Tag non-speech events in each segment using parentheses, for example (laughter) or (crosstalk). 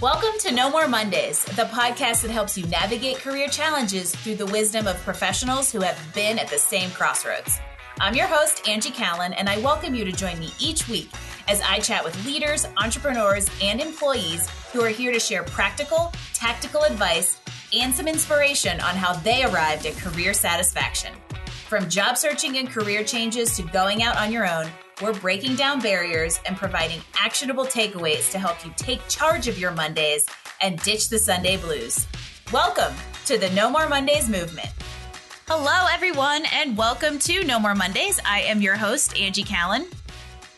Welcome to No More Mondays, the podcast that helps you navigate career challenges through the wisdom of professionals who have been at the same crossroads. I'm your host, Angie Callan, and I welcome you to join me each week as I chat with leaders, entrepreneurs, and employees who are here to share practical, tactical advice and some inspiration on how they arrived at career satisfaction. From job searching and career changes to going out on your own, we're breaking down barriers and providing actionable takeaways to help you take charge of your Mondays and ditch the Sunday blues. Welcome to the No More Mondays movement. Hello, everyone, and welcome to No More Mondays. I am your host, Angie Callan.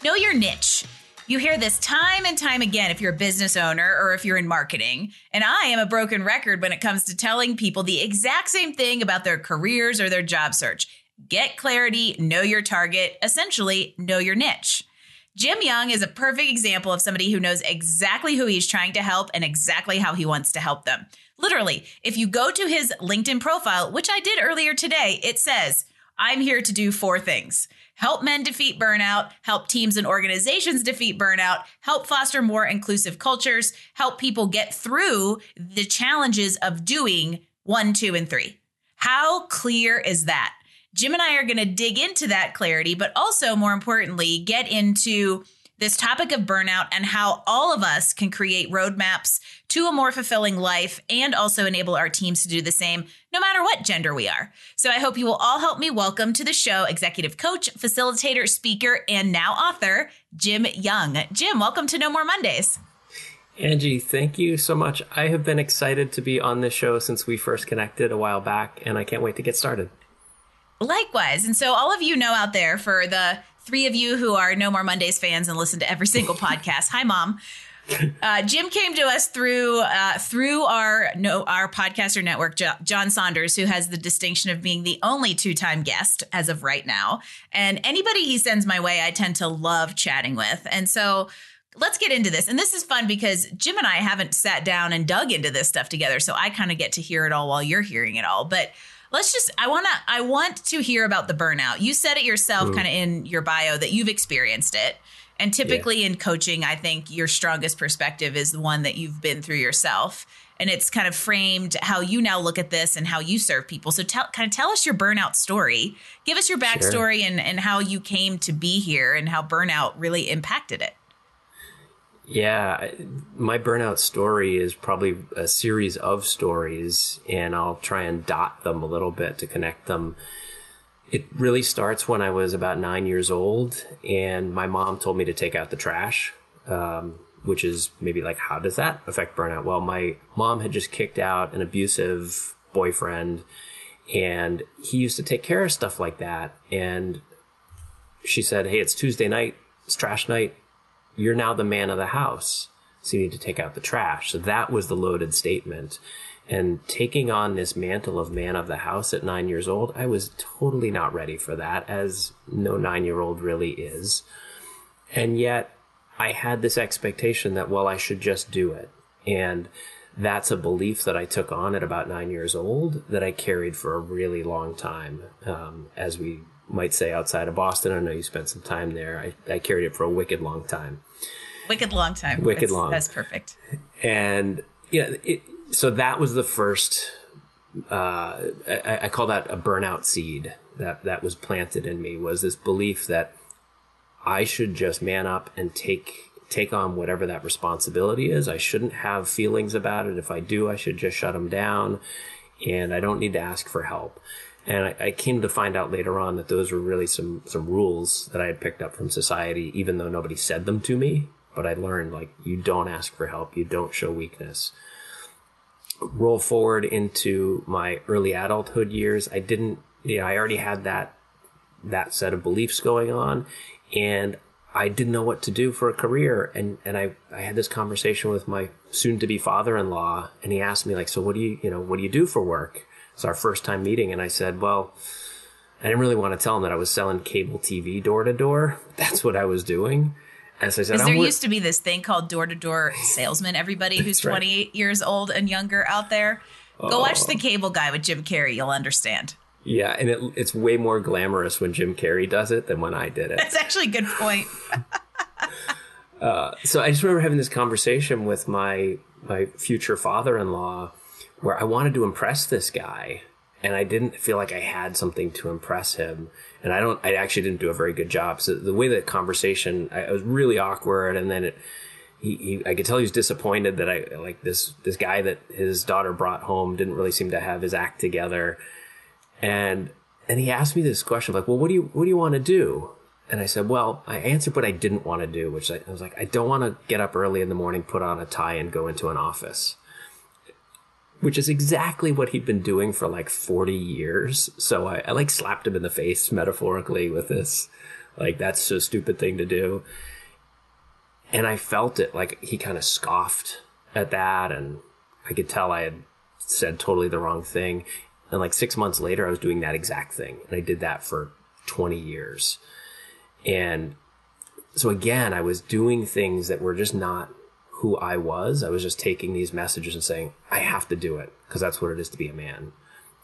Know your niche. You hear this time and time again if you're a business owner or if you're in marketing. And I am a broken record when it comes to telling people the exact same thing about their careers or their job search. Get clarity, know your target, essentially, know your niche. Jim Young is a perfect example of somebody who knows exactly who he's trying to help and exactly how he wants to help them. Literally, if you go to his LinkedIn profile, which I did earlier today, it says, I'm here to do four things help men defeat burnout, help teams and organizations defeat burnout, help foster more inclusive cultures, help people get through the challenges of doing one, two, and three. How clear is that? Jim and I are going to dig into that clarity, but also more importantly, get into this topic of burnout and how all of us can create roadmaps to a more fulfilling life and also enable our teams to do the same no matter what gender we are. So I hope you will all help me welcome to the show executive coach, facilitator, speaker, and now author, Jim Young. Jim, welcome to No More Mondays. Angie, thank you so much. I have been excited to be on this show since we first connected a while back, and I can't wait to get started. Likewise. And so, all of you know out there, for the three of you who are No More Mondays fans and listen to every single (laughs) podcast, hi, mom. Uh, Jim came to us through uh, through our no our podcaster network, John Saunders, who has the distinction of being the only two time guest as of right now. And anybody he sends my way, I tend to love chatting with. And so let's get into this. And this is fun because Jim and I haven't sat down and dug into this stuff together, so I kind of get to hear it all while you're hearing it all. But let's just i want to i want to hear about the burnout. You said it yourself kind of in your bio that you've experienced it. And typically yeah. in coaching i think your strongest perspective is the one that you've been through yourself. And it's kind of framed how you now look at this and how you serve people. So tell kind of tell us your burnout story. Give us your backstory sure. and, and how you came to be here and how burnout really impacted it yeah, my burnout story is probably a series of stories, and I'll try and dot them a little bit to connect them. It really starts when I was about nine years old, and my mom told me to take out the trash, um, which is maybe like, how does that affect burnout? Well, my mom had just kicked out an abusive boyfriend, and he used to take care of stuff like that. And she said, Hey, it's Tuesday night, it's trash night you're now the man of the house. So you need to take out the trash. So that was the loaded statement. And taking on this mantle of man of the house at nine years old, I was totally not ready for that, as no nine year old really is. And yet I had this expectation that, well, I should just do it. And that's a belief that I took on at about nine years old that I carried for a really long time. Um, as we might say outside of Boston. I know you spent some time there. I, I carried it for a wicked long time. Wicked long time. Wicked that's, long. That's perfect. And yeah, it, so that was the first. Uh, I, I call that a burnout seed that that was planted in me was this belief that I should just man up and take take on whatever that responsibility is. I shouldn't have feelings about it. If I do, I should just shut them down, and I don't need to ask for help. And I, I, came to find out later on that those were really some, some rules that I had picked up from society, even though nobody said them to me. But I learned like, you don't ask for help. You don't show weakness. Roll forward into my early adulthood years. I didn't, you know, I already had that, that set of beliefs going on and I didn't know what to do for a career. And, and I, I had this conversation with my soon to be father-in-law and he asked me like, so what do you, you know, what do you do for work? It's our first time meeting. And I said, well, I didn't really want to tell him that I was selling cable TV door to door. That's what I was doing. As I said, there used to be this thing called door to door salesman. Everybody who's 28 years old and younger out there, go watch The Cable Guy with Jim Carrey. You'll understand. Yeah, and it, it's way more glamorous when Jim Carrey does it than when I did it. That's actually a good point. (laughs) uh, so I just remember having this conversation with my my future father-in-law where I wanted to impress this guy and I didn't feel like I had something to impress him. And I don't, I actually didn't do a very good job. So the way the conversation, I, was really awkward. And then it, he, he, I could tell he was disappointed that I, like this, this guy that his daughter brought home didn't really seem to have his act together. And, and he asked me this question, like, well, what do you, what do you want to do? And I said, well, I answered what I didn't want to do, which I, I was like, I don't want to get up early in the morning, put on a tie and go into an office which is exactly what he'd been doing for like 40 years. So I, I like slapped him in the face metaphorically with this. Like, that's a stupid thing to do. And I felt it like he kind of scoffed at that. And I could tell I had said totally the wrong thing. And like six months later, I was doing that exact thing. And I did that for 20 years. And so again, I was doing things that were just not who I was. I was just taking these messages and saying, I have to do it because that's what it is to be a man.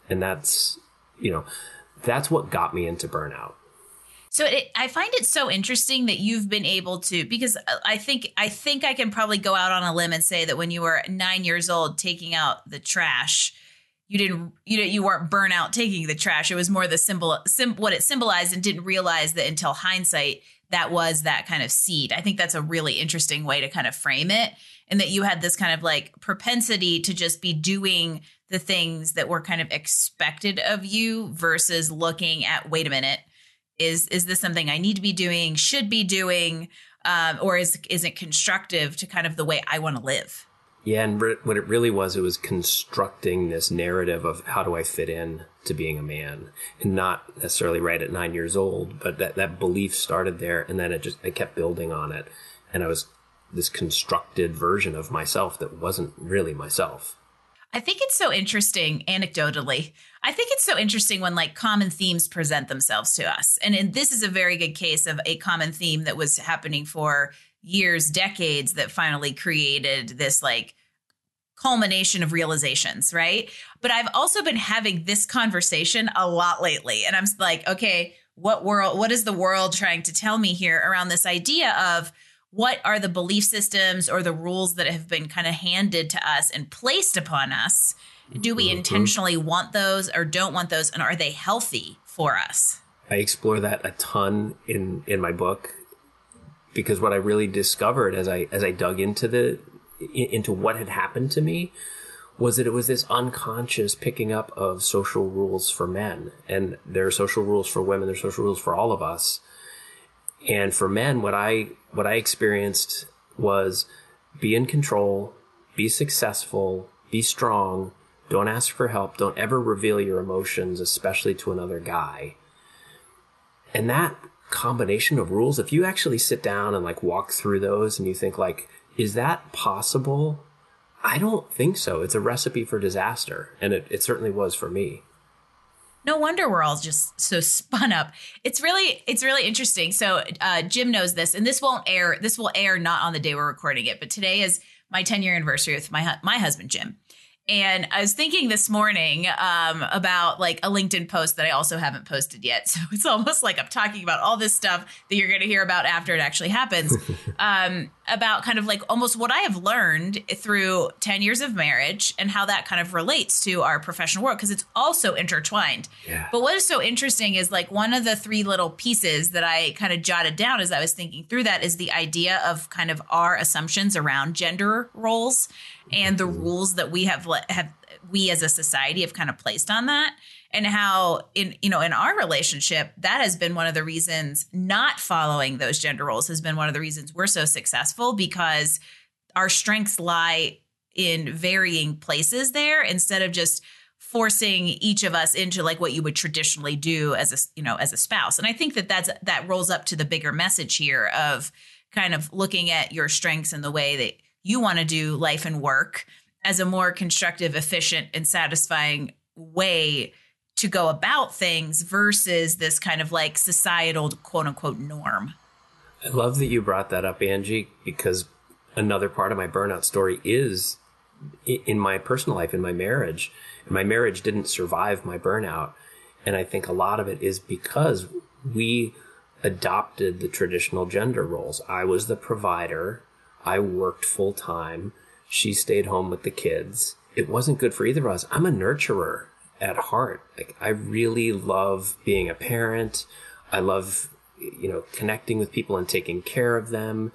And that's, you know, that's what got me into burnout. So it, I find it so interesting that you've been able to because uh, I think I think I can probably go out on a limb and say that when you were 9 years old taking out the trash you didn't you know you weren't burnout taking the trash it was more the symbol sim, what it symbolized and didn't realize that until hindsight that was that kind of seed. I think that's a really interesting way to kind of frame it. And that you had this kind of like propensity to just be doing the things that were kind of expected of you versus looking at, wait a minute, is is this something I need to be doing, should be doing, um, or is is it constructive to kind of the way I want to live? Yeah, and re- what it really was, it was constructing this narrative of how do I fit in to being a man, and not necessarily right at nine years old, but that that belief started there, and then it just I kept building on it, and I was this constructed version of myself that wasn't really myself. I think it's so interesting anecdotally. I think it's so interesting when like common themes present themselves to us. And, and this is a very good case of a common theme that was happening for years, decades that finally created this like culmination of realizations, right? But I've also been having this conversation a lot lately. And I'm like, okay, what world, what is the world trying to tell me here around this idea of what are the belief systems or the rules that have been kind of handed to us and placed upon us? Do we mm-hmm. intentionally want those or don't want those? And are they healthy for us? I explore that a ton in, in my book because what I really discovered as I as I dug into the into what had happened to me was that it was this unconscious picking up of social rules for men. And there are social rules for women there's social rules for all of us. And for men what i what i experienced was be in control be successful be strong don't ask for help don't ever reveal your emotions especially to another guy. And that combination of rules, if you actually sit down and like walk through those and you think like, is that possible? I don't think so. It's a recipe for disaster. And it, it certainly was for me. No wonder we're all just so spun up. It's really, it's really interesting. So uh, Jim knows this, and this won't air. This will air not on the day we're recording it, but today is my 10 year anniversary with my my husband Jim. And I was thinking this morning um, about like a LinkedIn post that I also haven't posted yet. (laughs) So it's almost like I'm talking about all this stuff that you're going to hear about after it actually happens. (laughs) um, about kind of like almost what I have learned through 10 years of marriage and how that kind of relates to our professional work because it's also intertwined. Yeah. But what is so interesting is like one of the three little pieces that I kind of jotted down as I was thinking through that is the idea of kind of our assumptions around gender roles and the mm-hmm. rules that we have have we as a society have kind of placed on that and how in you know in our relationship that has been one of the reasons not following those gender roles has been one of the reasons we're so successful because our strengths lie in varying places there instead of just forcing each of us into like what you would traditionally do as a you know as a spouse and i think that that's that rolls up to the bigger message here of kind of looking at your strengths and the way that you want to do life and work as a more constructive efficient and satisfying way to go about things versus this kind of like societal quote unquote norm. I love that you brought that up, Angie, because another part of my burnout story is in my personal life, in my marriage. My marriage didn't survive my burnout. And I think a lot of it is because we adopted the traditional gender roles. I was the provider. I worked full time. She stayed home with the kids. It wasn't good for either of us. I'm a nurturer at heart. Like I really love being a parent. I love, you know, connecting with people and taking care of them.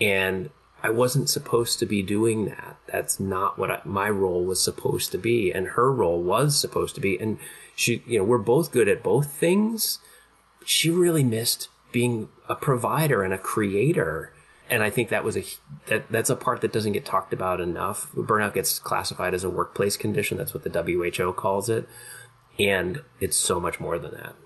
And I wasn't supposed to be doing that. That's not what I, my role was supposed to be. And her role was supposed to be. And she, you know, we're both good at both things. She really missed being a provider and a creator. And I think that was a, that, that's a part that doesn't get talked about enough. Burnout gets classified as a workplace condition. That's what the WHO calls it. And it's so much more than that.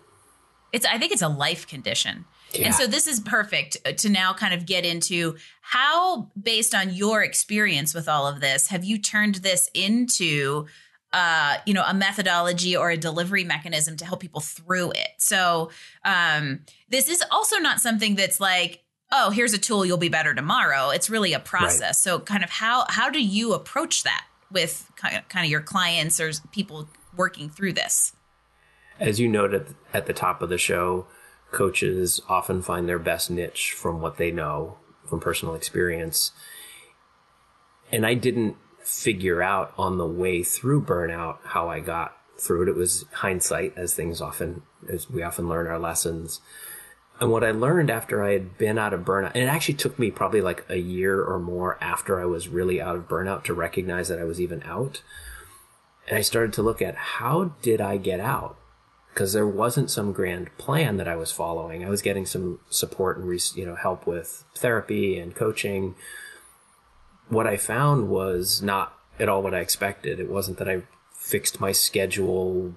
It's, I think it's a life condition. Yeah. And so this is perfect to now kind of get into how, based on your experience with all of this, have you turned this into, uh, you know, a methodology or a delivery mechanism to help people through it? So um, this is also not something that's like, oh, here's a tool, you'll be better tomorrow. It's really a process. Right. So kind of how how do you approach that with kind of, kind of your clients or people working through this? As you noted at the top of the show, coaches often find their best niche from what they know from personal experience. And I didn't figure out on the way through burnout how I got through it. It was hindsight, as things often, as we often learn our lessons. And what I learned after I had been out of burnout, and it actually took me probably like a year or more after I was really out of burnout to recognize that I was even out. And I started to look at how did I get out? because there wasn't some grand plan that I was following. I was getting some support and you know help with therapy and coaching. What I found was not at all what I expected. It wasn't that I fixed my schedule,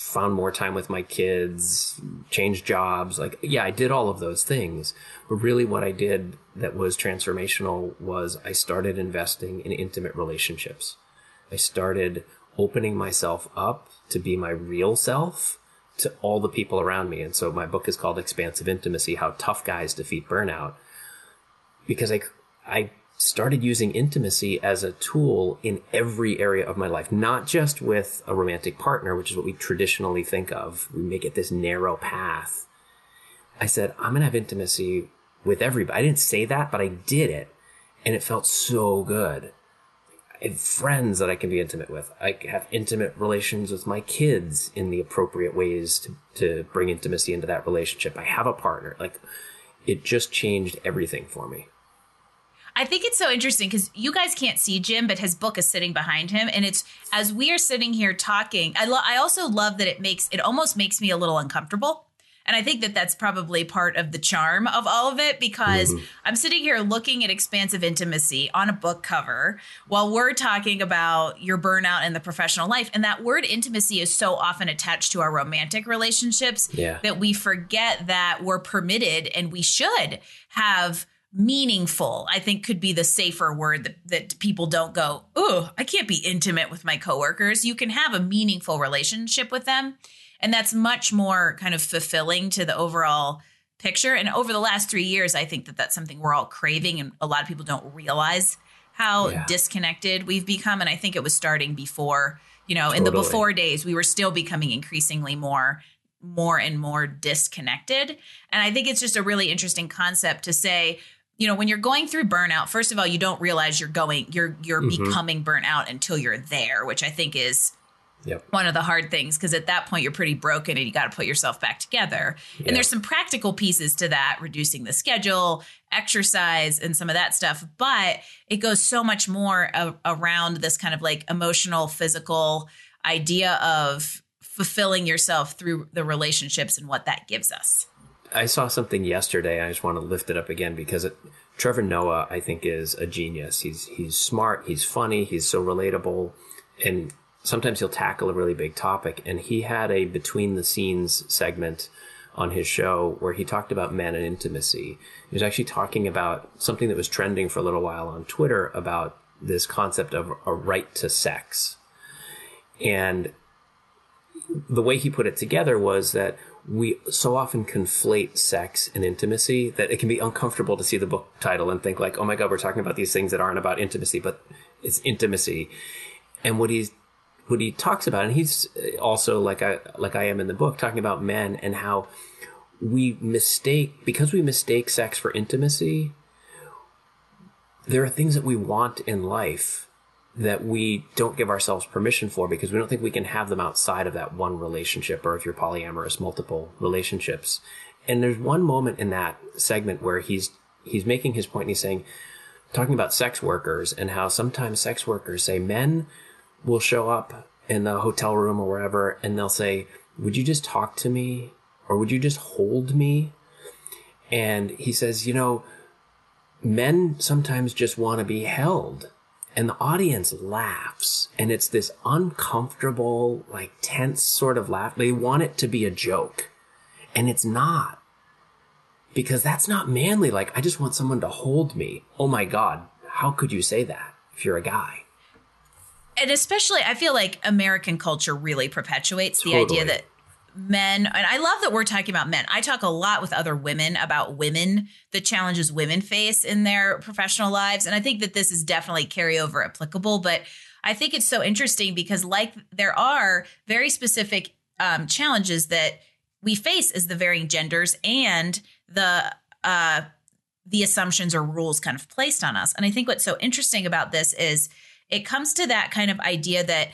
found more time with my kids, changed jobs. Like, yeah, I did all of those things. But really, what I did that was transformational was I started investing in intimate relationships. I started opening myself up to be my real self to all the people around me. And so my book is called Expansive Intimacy, How Tough Guys Defeat Burnout. Because I, I started using intimacy as a tool in every area of my life, not just with a romantic partner, which is what we traditionally think of. We make it this narrow path. I said, I'm going to have intimacy with everybody. I didn't say that, but I did it. And it felt so good. I have friends that I can be intimate with. I have intimate relations with my kids in the appropriate ways to, to bring intimacy into that relationship. I have a partner. Like it just changed everything for me. I think it's so interesting because you guys can't see Jim, but his book is sitting behind him, and it's as we are sitting here talking. I lo- I also love that it makes it almost makes me a little uncomfortable and I think that that's probably part of the charm of all of it because mm-hmm. I'm sitting here looking at expansive intimacy on a book cover while we're talking about your burnout and the professional life. And that word intimacy is so often attached to our romantic relationships yeah. that we forget that we're permitted and we should have meaningful i think could be the safer word that, that people don't go oh i can't be intimate with my coworkers you can have a meaningful relationship with them and that's much more kind of fulfilling to the overall picture. And over the last three years, I think that that's something we're all craving, and a lot of people don't realize how yeah. disconnected we've become. And I think it was starting before, you know, totally. in the before days, we were still becoming increasingly more more and more disconnected. And I think it's just a really interesting concept to say, you know, when you're going through burnout, first of all, you don't realize you're going, you're you're mm-hmm. becoming burnout until you're there, which I think is Yep. One of the hard things because at that point you're pretty broken and you got to put yourself back together. And there's some practical pieces to that, reducing the schedule, exercise, and some of that stuff. But it goes so much more around this kind of like emotional, physical idea of fulfilling yourself through the relationships and what that gives us. I saw something yesterday. I just want to lift it up again because it, Trevor Noah, I think, is a genius. He's he's smart. He's funny. He's so relatable, and sometimes he'll tackle a really big topic. And he had a between the scenes segment on his show where he talked about men and intimacy. He was actually talking about something that was trending for a little while on Twitter about this concept of a right to sex. And the way he put it together was that we so often conflate sex and intimacy that it can be uncomfortable to see the book title and think like, oh my God, we're talking about these things that aren't about intimacy, but it's intimacy. And what he's what he talks about, and he's also like I like I am in the book, talking about men and how we mistake because we mistake sex for intimacy. there are things that we want in life that we don't give ourselves permission for because we don't think we can have them outside of that one relationship or if you're polyamorous multiple relationships. And there's one moment in that segment where he's he's making his point and he's saying talking about sex workers and how sometimes sex workers say men will show up in the hotel room or wherever and they'll say would you just talk to me or would you just hold me? And he says you know men sometimes just want to be held and the audience laughs and it's this uncomfortable like tense sort of laugh. They want it to be a joke. And it's not. Because that's not manly. Like i just want someone to hold me. Oh my god how could you say that if you're a guy? And especially i feel like american culture really perpetuates the idea that men and i love that we're talking about men. I talk a lot with other women about women the challenges women face in their professional lives and i think that this is definitely carryover applicable but i think it's so interesting because like there are very specific um, challenges that we face as the varying genders and the uh, the assumptions or rules kind of placed on us and i think what's so interesting about this is it comes to that kind of idea that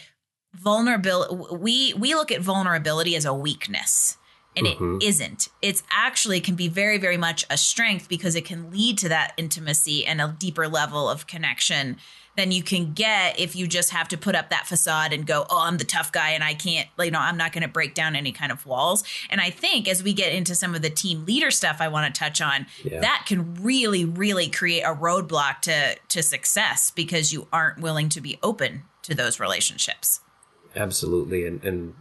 vulnerability we we look at vulnerability as a weakness and Mhm. it isn't it's actually can be very very much a strength because it can lead to that intimacy and a deeper level of connection than you can get if you just have to put up that facade and go oh i'm the tough guy and i can't you know i'm not going to break down any kind of walls and i think as we get into some of the team leader stuff i want to touch on Yeah. that can really really create a roadblock to to success because you aren't willing to be open to those relationships Absolutely. And, and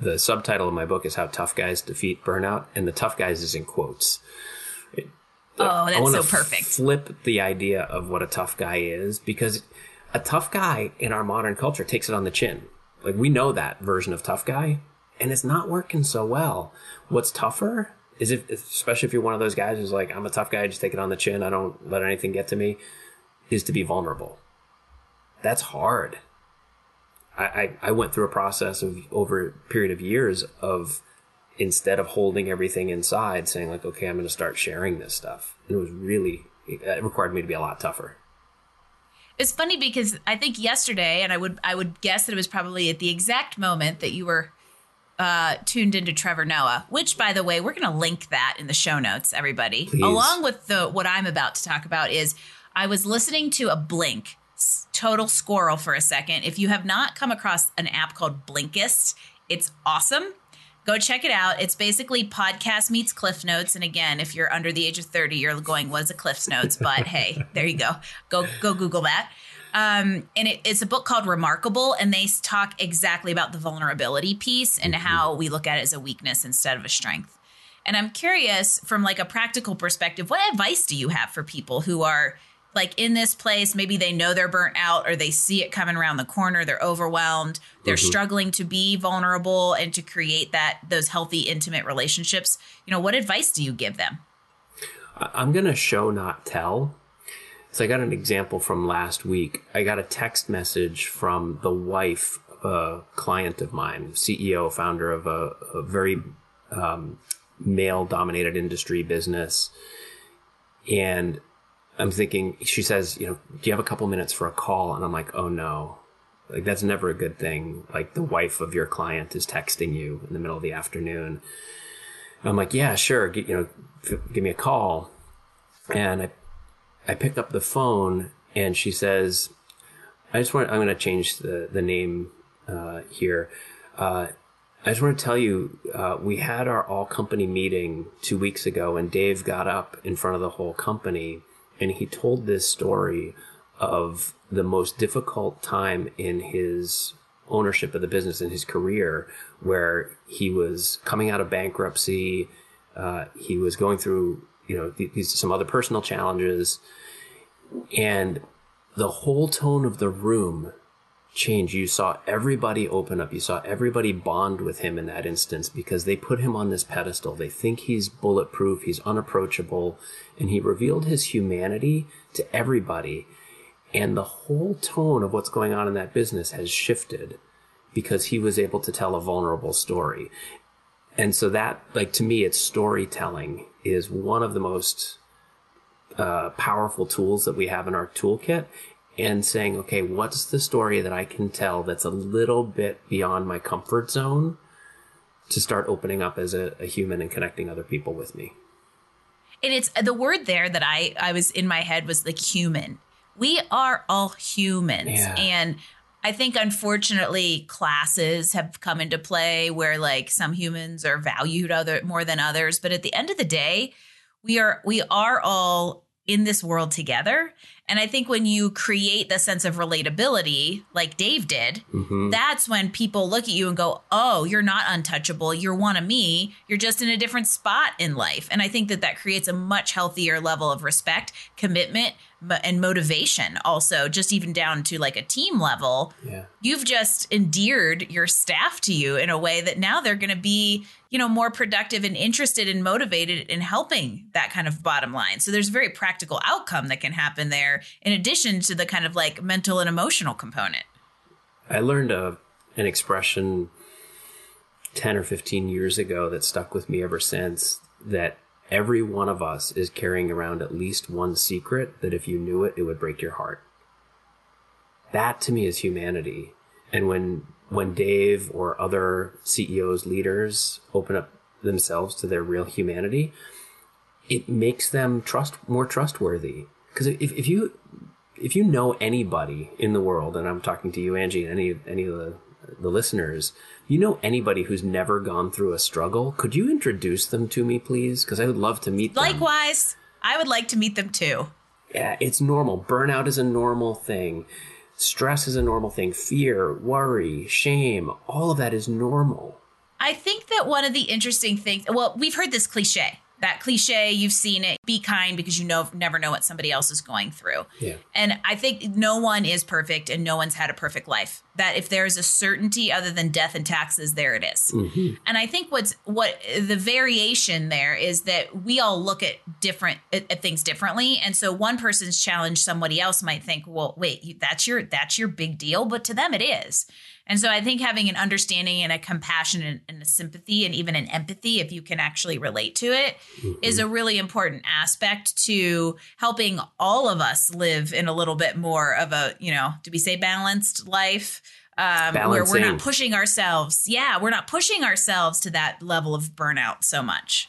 the subtitle of my book is How Tough Guys Defeat Burnout. And the tough guys is in quotes. It- Oh, I that's so perfect. Flip the idea of what a tough guy is because a tough guy in our modern culture takes it on the chin. Like we know that version of tough guy and it's not working so well. What's tougher is if, especially if you're one of those guys who's like, I'm a tough guy, just take it on the chin. I don't let anything get to me is to be vulnerable. That's hard. I, I, went through a process of over a period of years of instead of holding everything inside, saying like, okay, I'm going to start sharing this stuff. And it was really, it required me to be a lot tougher. It's funny because I think yesterday, and I would I would guess that it was probably at the exact moment that you were uh, tuned into Trevor Noah. Which, by the way, we're going to link that in the show notes, everybody. Please. Along with the what I'm about to talk about is I was listening to a Blink total squirrel for a second. If you have not come across an app called Blinkist, it's awesome. Go check it out. It's basically podcast meets Cliff Notes. And again, if you're under the age of 30, you're going, "Was a Cliff Notes?" (laughs) But hey, there you go. Go go Google that. Um, and it, it's a book called Remarkable, and they talk exactly about the vulnerability piece and how we look at it as a weakness instead of a strength. And I'm curious, from like a practical perspective, what advice do you have for people who are like in this place? Maybe they know they're burnt out, or they see it coming around the corner. They're overwhelmed. They're struggling to be vulnerable and to create that those healthy, intimate relationships. You know, what advice do you give them? I'm going to show, not tell. So I got an example from last week. I got a text message from the wife of a client of mine, CEO, founder of a, a very um, male dominated industry business. And I'm thinking, she says, you know, do you have a couple minutes for a call? And I'm like, oh no. Like that's never a good thing. Like the wife of your client is texting you in the middle of the afternoon. And I'm like, yeah, sure. You know, f- give me a call. And I, I picked up the phone and she says, I just want, I'm going to change the, the name, uh, here. Uh, I just want to tell you, uh, we had our all company meeting two weeks ago and Dave got up in front of the whole company and he told this story of the most difficult time in his ownership of the business in his career where he was coming out of bankruptcy. Uh, he was going through, you know, these, some other personal challenges and the whole tone of the room changed. You saw everybody open up. You saw everybody bond with him in that instance because they put him on this pedestal. They think he's bulletproof. He's unapproachable and he revealed his humanity to everybody. And the whole tone of what's going on in that business has shifted because he was able to tell a vulnerable story. And so that, like, to me, it's storytelling is one of the most uh, powerful tools that we have in our toolkit and saying, okay, what's the story that I can tell that's a little bit beyond my comfort zone to start opening up as a, a human and connecting other people with me? And it's the word there that I, I was in my head was like human. We are all humans. Yeah. And I think unfortunately classes have come into play where like some humans are valued other more than others. But at the end of the day, we are we are all in this world together. And I think when you create the sense of relatability, like Dave did, Mm-hmm. that's when people look at you and go, Oh, you're not untouchable. You're one of me. You're just in a different spot in life. And I think that that creates a much healthier level of respect, commitment, and motivation. Also, just even down to like a team level, Yeah. you've just endeared your staff to you in a way that now they're going to be you know more productive and interested and motivated in helping that kind of bottom line so there's a very practical outcome that can happen there in addition to the kind of like mental and emotional component I learned a an expression 10 or 15 years ago that stuck with me ever since that every one of us is carrying around at least one secret that if you knew it it would break your heart. That to me is humanity. And when when Dave or other CEOs leaders open up themselves to their real humanity, it makes them trust more trustworthy. Because if, if you if you know anybody in the world, and I'm talking to you, Angie, and any any of the the listeners, you know anybody who's never gone through a struggle, could you introduce them to me, please? Because I would love to meet them. likewise i would like to meet them too Yeah, it's normal. Burnout is a normal thing. Stress is a normal thing. Fear, worry, shame, all of that is normal. I think that one of the interesting things, well, we've heard this cliche. That cliche, you've seen it. Be kind because you know never know what somebody else is going through. Yeah. And I think no one is perfect and no one's had a perfect life. That if there is a certainty other than death and taxes, there it is. Mm-hmm. And I think what's what the variation there is that we all look at different at, at things differently. And so one person's challenge somebody else might think, well, wait, that's your that's your big deal, but to them it is. And so I think having an understanding and a compassion and, and a sympathy and even an empathy, if you can actually relate to it, is a really important aspect to helping all of us live in a little bit more of a, you know, do we say balanced life? Um, where we're not pushing ourselves. Yeah, we're not pushing ourselves to that level of burnout so much.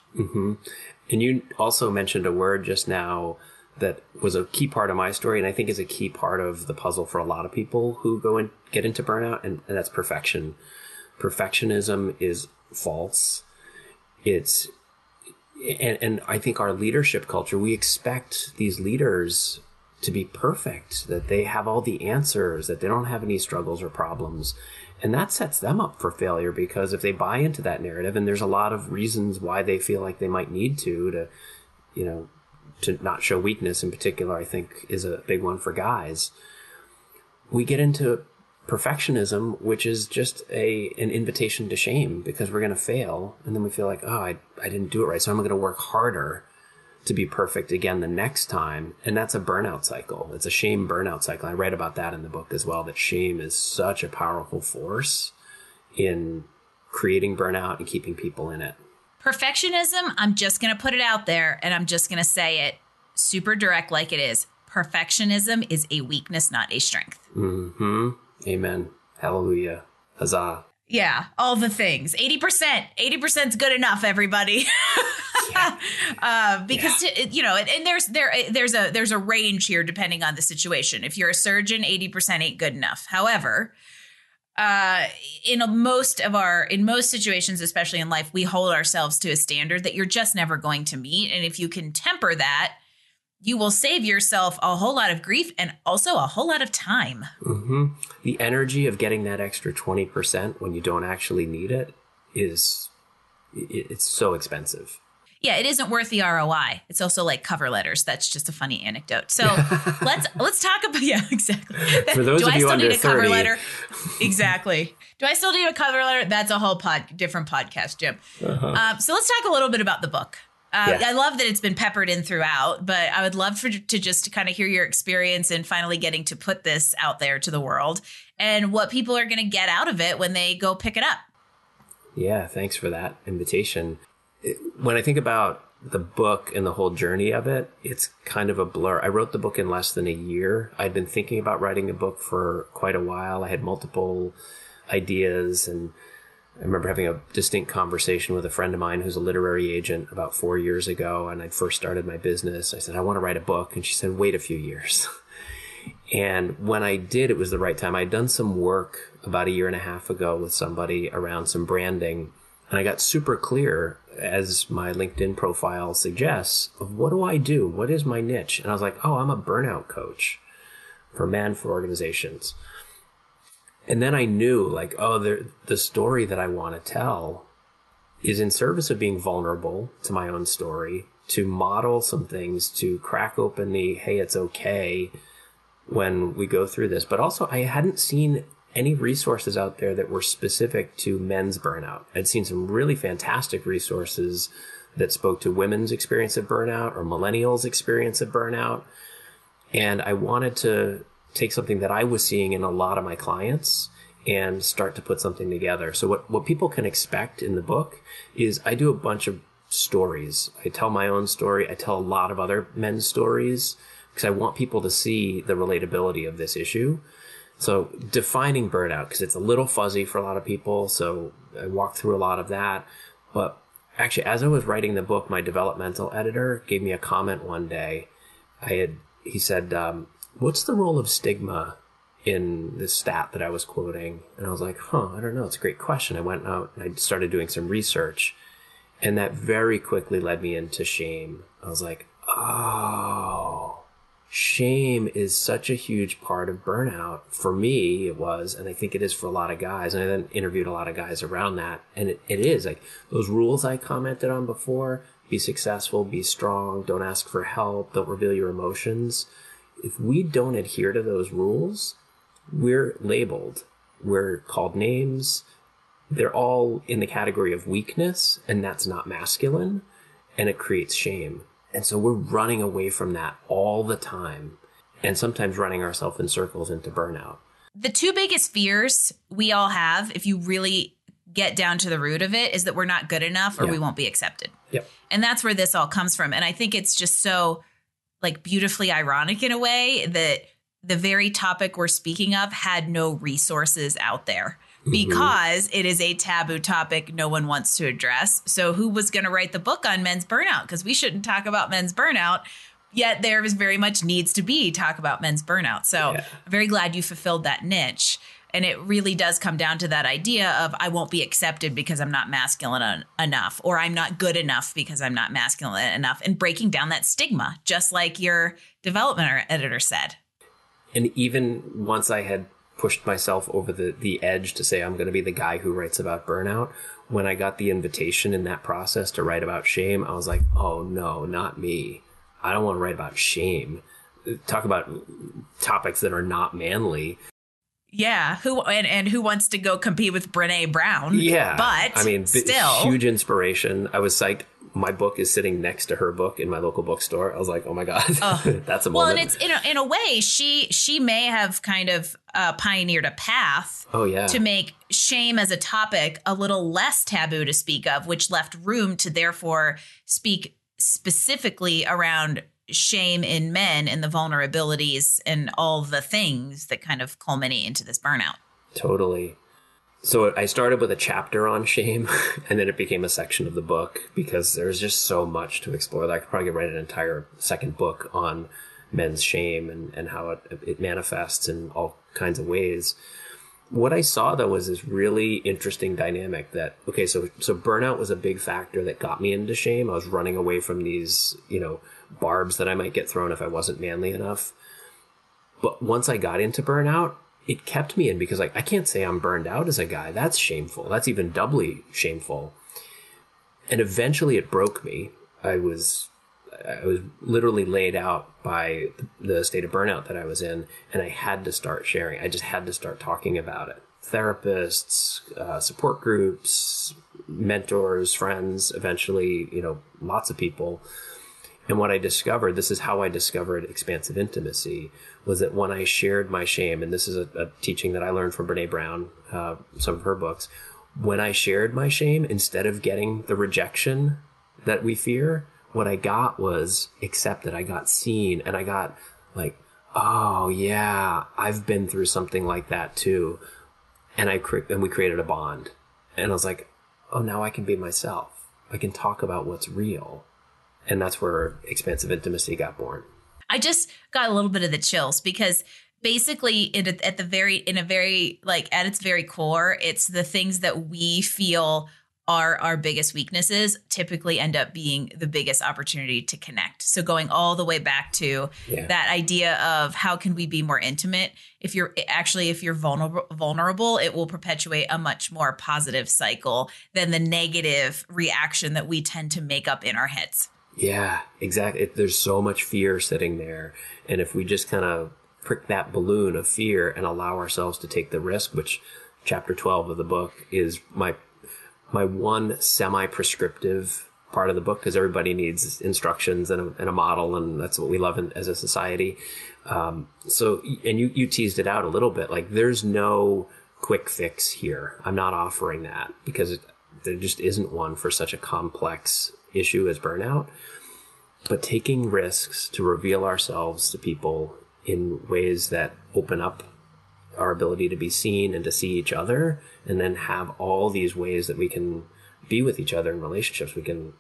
And you also mentioned a word just now that was a key part of my story, and I think is a key part of the puzzle for a lot of people who go and get into burnout, and, and that's perfection. Perfectionism is false. It's and, and I think our leadership culture, we expect these leaders to be perfect, that they have all the answers, that they don't have any struggles or problems. And that sets them up for failure because if they buy into that narrative, and there's a lot of reasons why they feel like they might need to, to, you know, to not show weakness in particular, I think is a big one for guys. We get into perfectionism, which is just a an invitation to shame because we're going to fail, and then we feel like, oh, I I didn't do it right, so I'm going to work harder to be perfect again the next time, and that's a burnout cycle. It's a shame burnout cycle. I write about that in the book as well. That shame is such a powerful force in creating burnout and keeping people in it. Perfectionism, I'm just going to put it out there and I'm just going to say it super direct like it is. Perfectionism is a weakness, not a strength. Hmm. Amen. Hallelujah. Huzzah. Yeah, all the things. 80%. 80% is good enough, everybody. (laughs) uh, because it- you know, and, and there's there there's a there's a range here depending on the situation. If you're a surgeon, 80% ain't good enough. However, uh, in a, most of our in most situations, especially in life, we hold ourselves to a standard that you're just never going to meet. And if you can temper that, you will save yourself a whole lot of grief and also a whole lot of time. hmm The energy of getting that extra 20% when you don't actually need it is it's so expensive. Yeah, it isn't worth the ROI. It's also like cover letters. That's just a funny anecdote. So (laughs) let's let's talk about yeah, exactly. (laughs) For those Do of I you still under need a cover letter? Exactly. Do I still need a cover letter? That's a whole pod different podcast, Jim. Um, so let's talk a little bit about the book. Uh, Uh-huh. Yeah. I love that it's been peppered in throughout, but I would love for to just kind of hear your experience in finally getting to put this out there to the world and what people are going to get out of it when they go pick it up. Yeah, thanks for that invitation. When I think about the book and the whole journey of it, it's kind of a blur. I wrote the book in less than a year. I'd been thinking about writing a book for quite a while. I had multiple ideas and I remember having a distinct conversation with a friend of mine who's a literary agent about four years ago. And I'd first started my business. I said, I want to write a book. And she said, wait a few years. (laughs) and when I did, it was the right time. I'd done some work about a year and a half ago with somebody around some branding. And I got super clear, as my LinkedIn profile suggests, of what do I do? What is my niche? And I was like, oh, I'm a burnout coach for men for organizations. And then I knew, like, oh, the, the story that I want to tell is in service of being vulnerable to my own story, to model some things, to crack open the, hey, it's okay when we go through this. But also, I hadn't seen any resources out there that were specific to men's burnout. I'd seen some really fantastic resources that spoke to women's experience of burnout or millennials' experience of burnout. And I wanted to take something that I was seeing in a lot of my clients and start to put something together. So what, what people can expect in the book is I do a bunch of stories. I tell my own story. I tell a lot of other men's stories because I want people to see the relatability of this issue. So defining burnout, because it's a little fuzzy for a lot of people. So I walked through a lot of that. But actually, as I was writing the book, my developmental editor gave me a comment one day. I had, he said, um, what's the role of stigma in this stat that I was quoting? And I was like, huh, I don't know. It's a great question. I went out and I started doing some research and that very quickly led me into shame. I was like, oh, shame is such a huge part of burnout. For me, it was, and I think it is for a lot of guys. And I then interviewed a lot of guys around that. And it, it is like those rules I commented on before be successful, be strong, don't ask for help, don't reveal your emotions if we don't adhere to those rules, we're labeled. We're called names. They're all in the category of weakness, and that's not masculine, and it creates shame. And so we're running away from that all the time, and sometimes running ourselves in circles into burnout. The two biggest fears we all have, if you really get down to the root of it, is that we're not good enough or yeah. we won't be accepted. Yep. And that's where this all comes from. And I think it's just so like beautifully ironic in a way that the very topic we're speaking of had no resources out there. Because mm-hmm. it is a taboo topic no one wants to address. So who was going to write the book on men's burnout because we shouldn't talk about men's burnout yet there is very much needs to be talk about men's burnout. So yeah. I'm very glad you fulfilled that niche. And it really does come down to that idea of I won't be accepted because I'm not masculine en- enough, or I'm not good enough because I'm not masculine enough, and breaking down that stigma, just like your development editor said. And even once I had pushed myself over the, the edge to say I'm going to be the guy who writes about burnout, when I got the invitation in that process to write about shame, I was like, oh no, not me. I don't want to write about shame. Talk about topics that are not manly. Yeah, who and, and who wants to go compete with Brene Brown? Yeah, but I mean, still huge inspiration. I was psyched. My book is sitting next to her book in my local bookstore. I was like, oh my god, oh. (laughs) that's a moment. Well, and it's in a, in a way, she she may have kind of uh, pioneered a path. Oh yeah, to make shame as a topic a little less taboo to speak of, which left room to therefore speak specifically around shame in men and the vulnerabilities and all the things that kind of culminate into this burnout. Totally. So I started with a chapter on shame, (laughs) and then it became a section of the book because there's just so much to explore. That I could probably write an entire second book on men's shame and, and how it, it manifests in all kinds of ways. What I saw though was this really interesting dynamic that okay, so so burnout was a big factor that got me into shame. I was running away from these, you know, barbs that I might get thrown if I wasn't manly enough. But once I got into burnout, it kept me in because like I can't say I'm burned out as a guy. That's shameful. That's even doubly shameful. And eventually it broke me. I was I was literally laid out by the state of burnout that I was in, and I had to start sharing. I just had to start talking about it. Therapists, uh, support groups, mentors, friends, eventually, you know, lots of people and what I discovered, this is how I discovered expansive intimacy, was that when I shared my shame, and this is a, a teaching that I learned from Brene Brown, uh, some of her books, when I shared my shame, instead of getting the rejection that we fear, what I got was accepted. I got seen and I got like, oh yeah, I've been through something like that too. And I, cre- and we created a bond and I was like, oh, now I can be myself. I can talk about what's real. And that's where expansive intimacy got born. I just got a little bit of the chills because basically it, at the very in a very like at its very core it's the things that we feel are our biggest weaknesses typically end up being the biggest opportunity to connect. So going all the way back to yeah. that idea of how can we be more intimate? If you're actually if you're vulnerable vulnerable, it will perpetuate a much more positive cycle than the negative reaction that we tend to make up in our heads. Yeah, exactly. It, there's so much fear sitting there, and if we just kind of prick that balloon of fear and allow ourselves to take the risk, which chapter 12 of the book is my my one semi-prescriptive part of the book because everybody needs instructions and a, and a, model, and that's what we love in, as a society. Um, so, and you you teased it out a little bit. Like, there's no quick fix here. I'm not offering that because it, there just isn't one for such a complex issue as burnout. But taking risks to reveal ourselves to people in ways that open up our ability to be seen and to see each other, and then have all these ways that we can be with each other in relationships. We can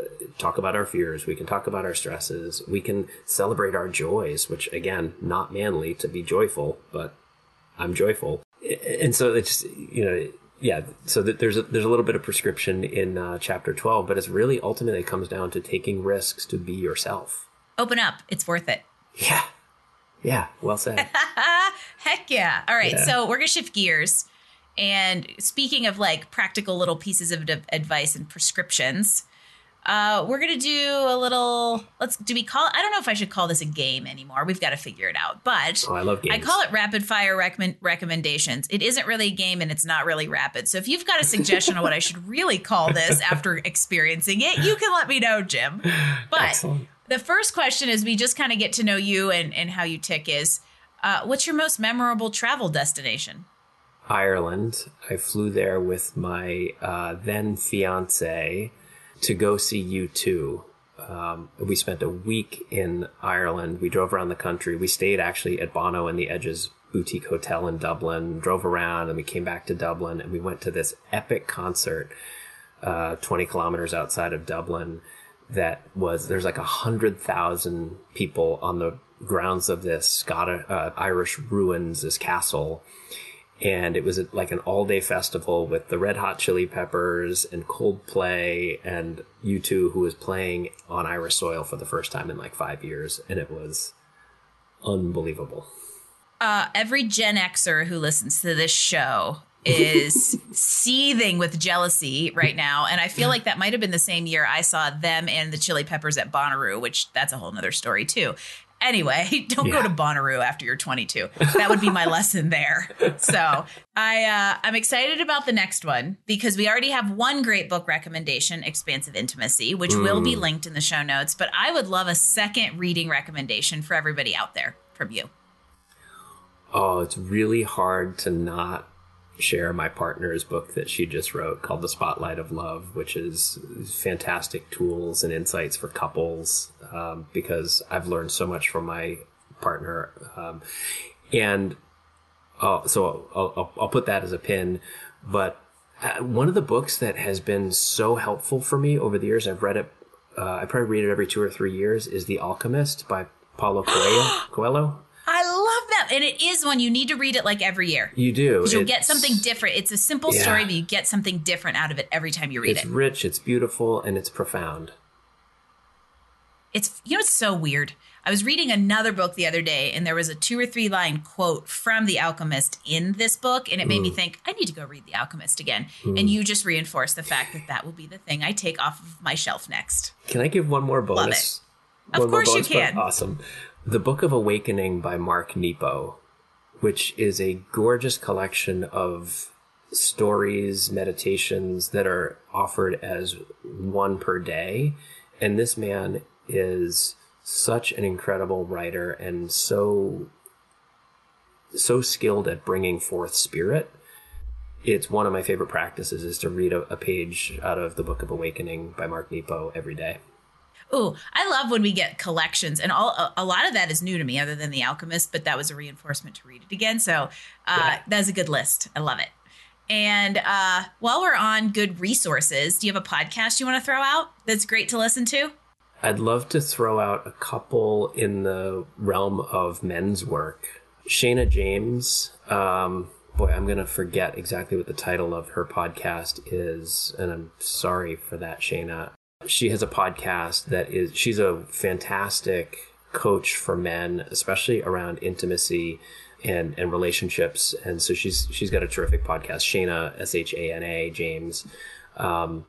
uh, talk about our fears. We can talk about our stresses. We can celebrate our joys, which again, not manly to be joyful, but I'm joyful. And so it's, you know, yeah, so there's a, there's a little bit of prescription in uh, chapter 12, but it's really ultimately it comes down to taking risks to be yourself. Open up. It's worth it. Yeah. Yeah, well said. (laughs) Heck yeah. All right, yeah. so we're going to shift gears. And speaking of like practical little pieces of advice and prescriptions, uh, we're gonna do a little. Let's do we call? I don't know if I should call this a game anymore. We've got to figure it out. But oh, I love games. I call it rapid fire recommend, recommendations. It isn't really a game and it's not really rapid. So if you've got a suggestion on what I should really call this (laughs) after experiencing it, you can let me know, Jim. But Excellent. the first question is we just kind of get to know you and and how you tick is. Uh, what's your most memorable travel destination? Ireland. I flew there with my uh, then fiance to go see U2. Um, we spent a week in Ireland. We drove around the country. We stayed actually at Bono and the Edge's boutique hotel in Dublin, drove around, and we came back to Dublin and we went to this epic concert uh, 20 kilometers outside of Dublin that was there's like a hundred thousand people on the grounds of this Scottish uh, Irish ruins, this castle, and it was like an all day festival with the Red Hot Chili Peppers and Coldplay and U2 who was playing on Irish soil for the first time in like five years, and it was unbelievable. Uh, every Gen Xer who listens to this show is (laughs) seething with jealousy right now. And I feel like that might have been the same year I saw them and the Chili Peppers at Bonnaroo, which that's a whole nother story too. Anyway, (laughs) don't yeah. go to Bonnaroo after you're 22. That would be my (laughs) lesson there. So I uh, I'm excited about the next one because we already have one great book recommendation, Expansive Intimacy, which mm. will be linked in the show notes. But I would love a second reading recommendation for everybody out there from you. Oh, it's really hard to not share my partner's book that she just wrote called The Spotlight of Love, which is fantastic tools and insights for couples um, because I've learned so much from my partner. Um, and uh, so I'll, I'll, I'll, put that as a pin. But uh, one of the books that has been so helpful for me over the years, I've read it, uh, I probably read it every two or three years, is The Alchemist by Paulo Coelho. (gasps) Coelho. That. And it is one you need to read it like every year. You do. You'll get something different. It's a simple yeah. story, but you get something different out of it every time you read it's it. It's rich, it's beautiful, and it's profound. It's, you know, it's so weird. I was reading another book the other day, and there was a two or three line quote from The Alchemist in this book, and it made mm. me think, I need to go read The Alchemist again. Mm. And you just reinforced the fact that that will be the thing I take off of my shelf next. Can I give one more bonus? Love it. Of course bonus, you can. Awesome. The Book of Awakening by Mark Nepo, which is a gorgeous collection of stories, meditations that are offered as one per day. And this man is such an incredible writer and so so skilled at bringing forth spirit. It's one of my favorite practices is to read a, a page out of the Book of Awakening by Mark Nepo every day. Ooh, I love when we get collections, and all a, a, lot of that is new to me, other than The Alchemist. But that was a reinforcement to read it again. So uh, yeah. that's a good list. I love it. And uh, while we're on good resources, do you have a podcast you want to throw out that's great to listen to? I'd love to throw out a couple in the realm of men's work. Shana James, um, boy, I'm going to forget exactly what the title of her podcast is, and I'm sorry for that, Shana. She has a podcast that is, she's a fantastic coach for men, especially around intimacy and, and relationships. And so she's, she's got a terrific podcast, Shana, S H A N A, James. Um,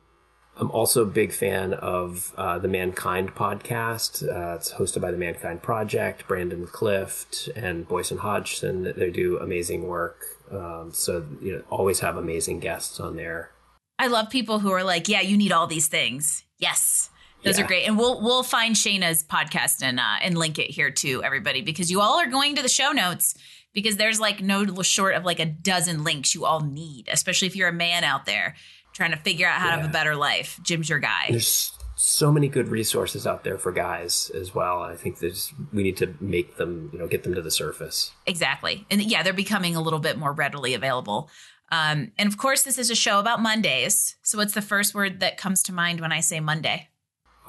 I'm also a big fan of uh, the Mankind podcast. Uh, it's hosted by the Mankind Project, Brandon Clift and Boysen Hodgson. They do amazing work. Um, so you know, always have amazing guests on there. I love people who are like, "Yeah, you need all these things." Yes, those yeah. are great, and we'll we'll find Shana's podcast and uh, and link it here too, everybody, because you all are going to the show notes because there's like no short of like a dozen links you all need, especially if you're a man out there trying to figure out how yeah. to have a better life. Jim's your guy. There's so many good resources out there for guys as well. I think there's we need to make them, you know, get them to the surface. Exactly. And yeah, they're becoming a little bit more readily available. Um, and of course, this is a show about Mondays. So, what's the first word that comes to mind when I say Monday?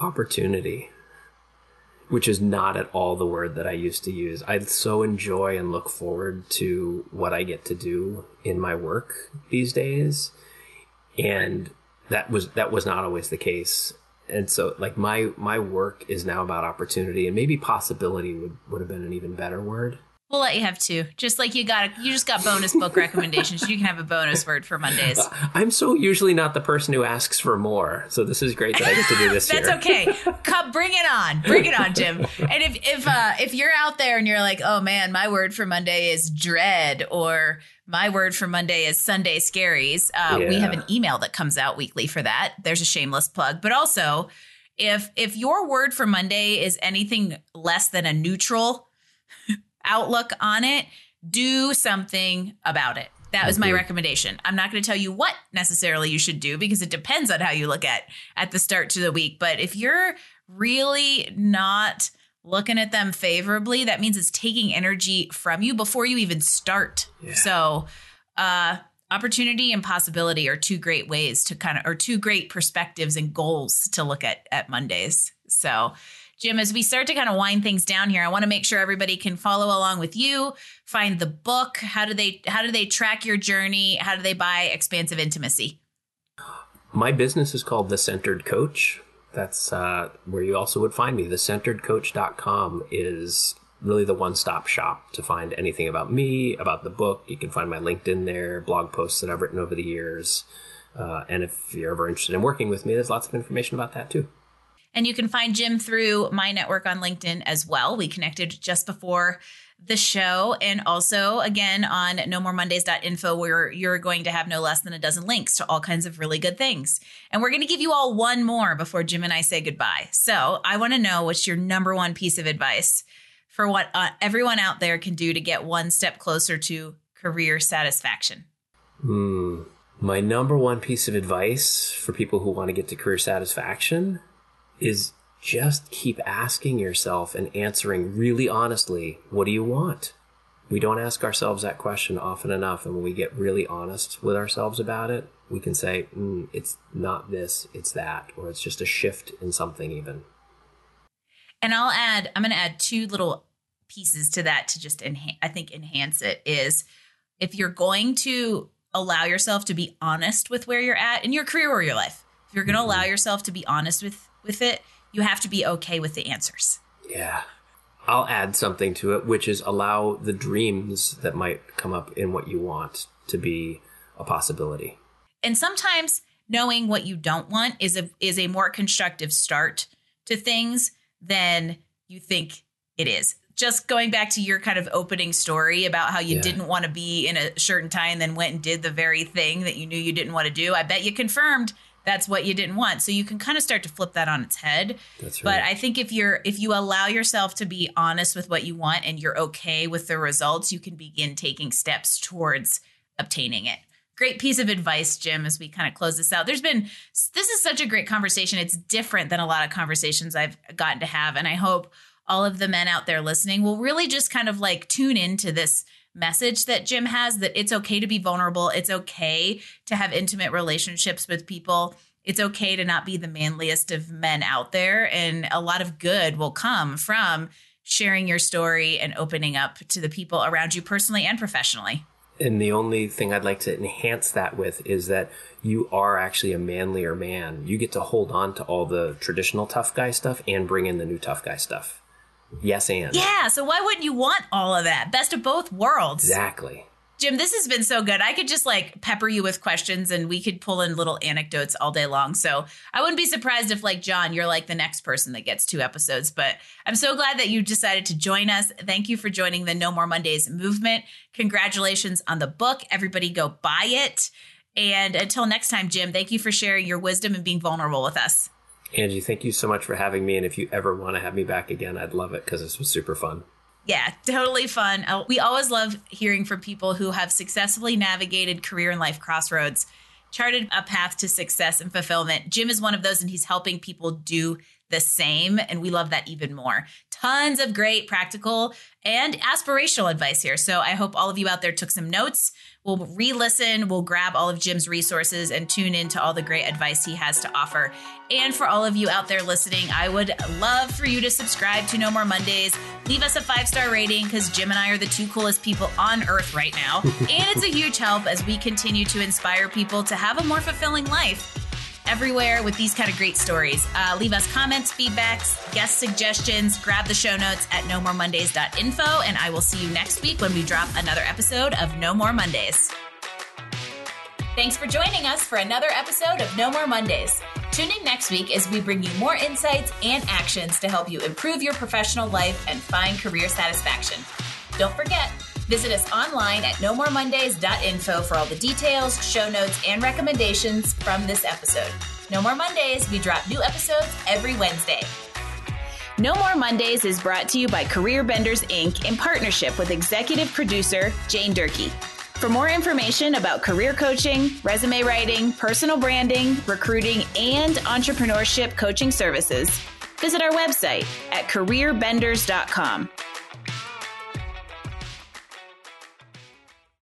Opportunity, which is not at all the word that I used to use. I so enjoy and look forward to what I get to do in my work these days and that was that was not always the case and so like my my work is now about opportunity and maybe possibility would would have been an even better word We'll let you have two. Just like you got, a, you just got bonus book recommendations. You can have a bonus word for Mondays. (laughs) I'm so usually not the person who asks for more, so this is great that I get to do this. (laughs) That's okay. Come, bring it on, bring it on, Jim. And if if uh, if you're out there and you're like, oh man, my word for Monday is dread, or my word for Monday is Sunday scaries. Uh, yeah. We have an email that comes out weekly for that. There's a shameless plug, but also if if your word for Monday is anything less than a neutral outlook on it, do something about it. That was my recommendation. I'm not going to tell you what necessarily you should do because it depends on how you look at at the start to the week. But if you're really not looking at them favorably, that means it's taking energy from you before you even start. Yeah. So, uh, opportunity and possibility are two great ways to kind of, or two great perspectives and goals to look at at Mondays. So, Jim, as we start to kind of wind things down here, I want to make sure everybody can follow along with you, find the book. How do they how do they track your journey? How do they buy Expansive Intimacy? My business is called The Centered Coach. That's uh, where you also would find me. TheCenteredCoach.com is really the one-stop shop to find anything about me, about the book. You can find my LinkedIn there, blog posts that I've written over the years. Uh, and if you're ever interested in working with me, there's lots of information about that too. And you can find Jim through my network on LinkedIn as well. We connected just before the show and also again on nomoremondays.info where you're going to have no less than a dozen links to all kinds of really good things. And we're going to give you all one more before Jim and I say goodbye. So I want to know what's your number one piece of advice for what uh, everyone out there can do to get one step closer to career satisfaction. Hmm. My number one piece of advice for people who want to get to career satisfaction is just keep asking yourself and answering really honestly, what do you want? We don't ask ourselves that question often enough. And when we get really honest with ourselves about it, we can say, mm, it's not this, it's that, or it's just a shift in something, even. And I'll add, I'm going to add two little pieces to that to just enhance, I think, enhance it is if you're going to allow yourself to be honest with where you're at in your career or your life, if you're going to allow mm-hmm. yourself to be honest with with it, you have to be okay with the answers. Yeah. I'll add something to it, which is allow the dreams that might come up in what you want to be a possibility. And sometimes knowing what you don't want is a is a more constructive start to things than you think it is. Just going back to your kind of opening story about how you yeah. didn't want to be in a shirt and tie and then went and did the very thing that you knew you didn't want to do. I bet you confirmed that's what you didn't want. So you can kind of start to flip that on its head. That's right. But I think if you're if you allow yourself to be honest with what you want and you're okay with the results, you can begin taking steps towards obtaining it. great piece of advice, Jim, as we kind of close this out. There's been, this is such a great conversation. It's different than a lot of conversations I've gotten to have. And I hope all of the men out there listening will really just kind of like tune into this message that Jim has that it's okay to be vulnerable. It's okay to have intimate relationships with people. It's okay to not be the manliest of men out there. And a lot of good will come from sharing your story and opening up to the people around you personally and professionally. And the only thing I'd like to enhance that with is that you are actually a manlier man. You get to hold on to all the traditional tough guy stuff and bring in the new tough guy stuff. Yes, and. Yeah, so why wouldn't you want all of that? Best of both worlds. Exactly. Jim, this has been so good. I could just like pepper you with questions and we could pull in little anecdotes all day long. So I wouldn't be surprised if, like John, you're like the next person that gets two episodes. But I'm so glad that you decided to join us. Thank you for joining the No More Mondays movement. Congratulations on the book. Everybody go buy it. And until next time, Jim, thank you for sharing your wisdom and being vulnerable with us. Angie, thank you so much for having me. And if you ever want to have me back again, I'd love it because this was super fun. Yeah, totally fun. Uh, we always love hearing from people who have successfully navigated career and life crossroads, charted a path to success and fulfillment. Jim is one of those, and he's helping people do the same. And we love that even more. Tons of great practical and aspirational advice here. So I hope all of you out there took some notes. We'll re listen, we'll grab all of Jim's resources and tune into all the great advice he has to offer. And for all of you out there listening, I would love for you to subscribe to No More Mondays. Leave us a five star rating because Jim and I are the two coolest people on earth right now. (laughs) and it's a huge help as we continue to inspire people to have a more fulfilling life everywhere with these kind of great stories. Uh, leave us comments, feedbacks, guest suggestions. Grab the show notes at nomoremondays.info, and I will see you next week when we drop another episode of No More Mondays. Thanks for joining us for another episode of No More Mondays. Tune in next week as we bring you more insights and actions to help you improve your professional life and find career satisfaction. Don't forget, Visit us online at nomoremondays.info for all the details, show notes, and recommendations from this episode. No More Mondays, we drop new episodes every Wednesday. No More Mondays is brought to you by Career Benders Inc. in partnership with executive producer Jane Durkee. For more information about career coaching, resume writing, personal branding, recruiting, and entrepreneurship coaching services, visit our website at careerbenders.com.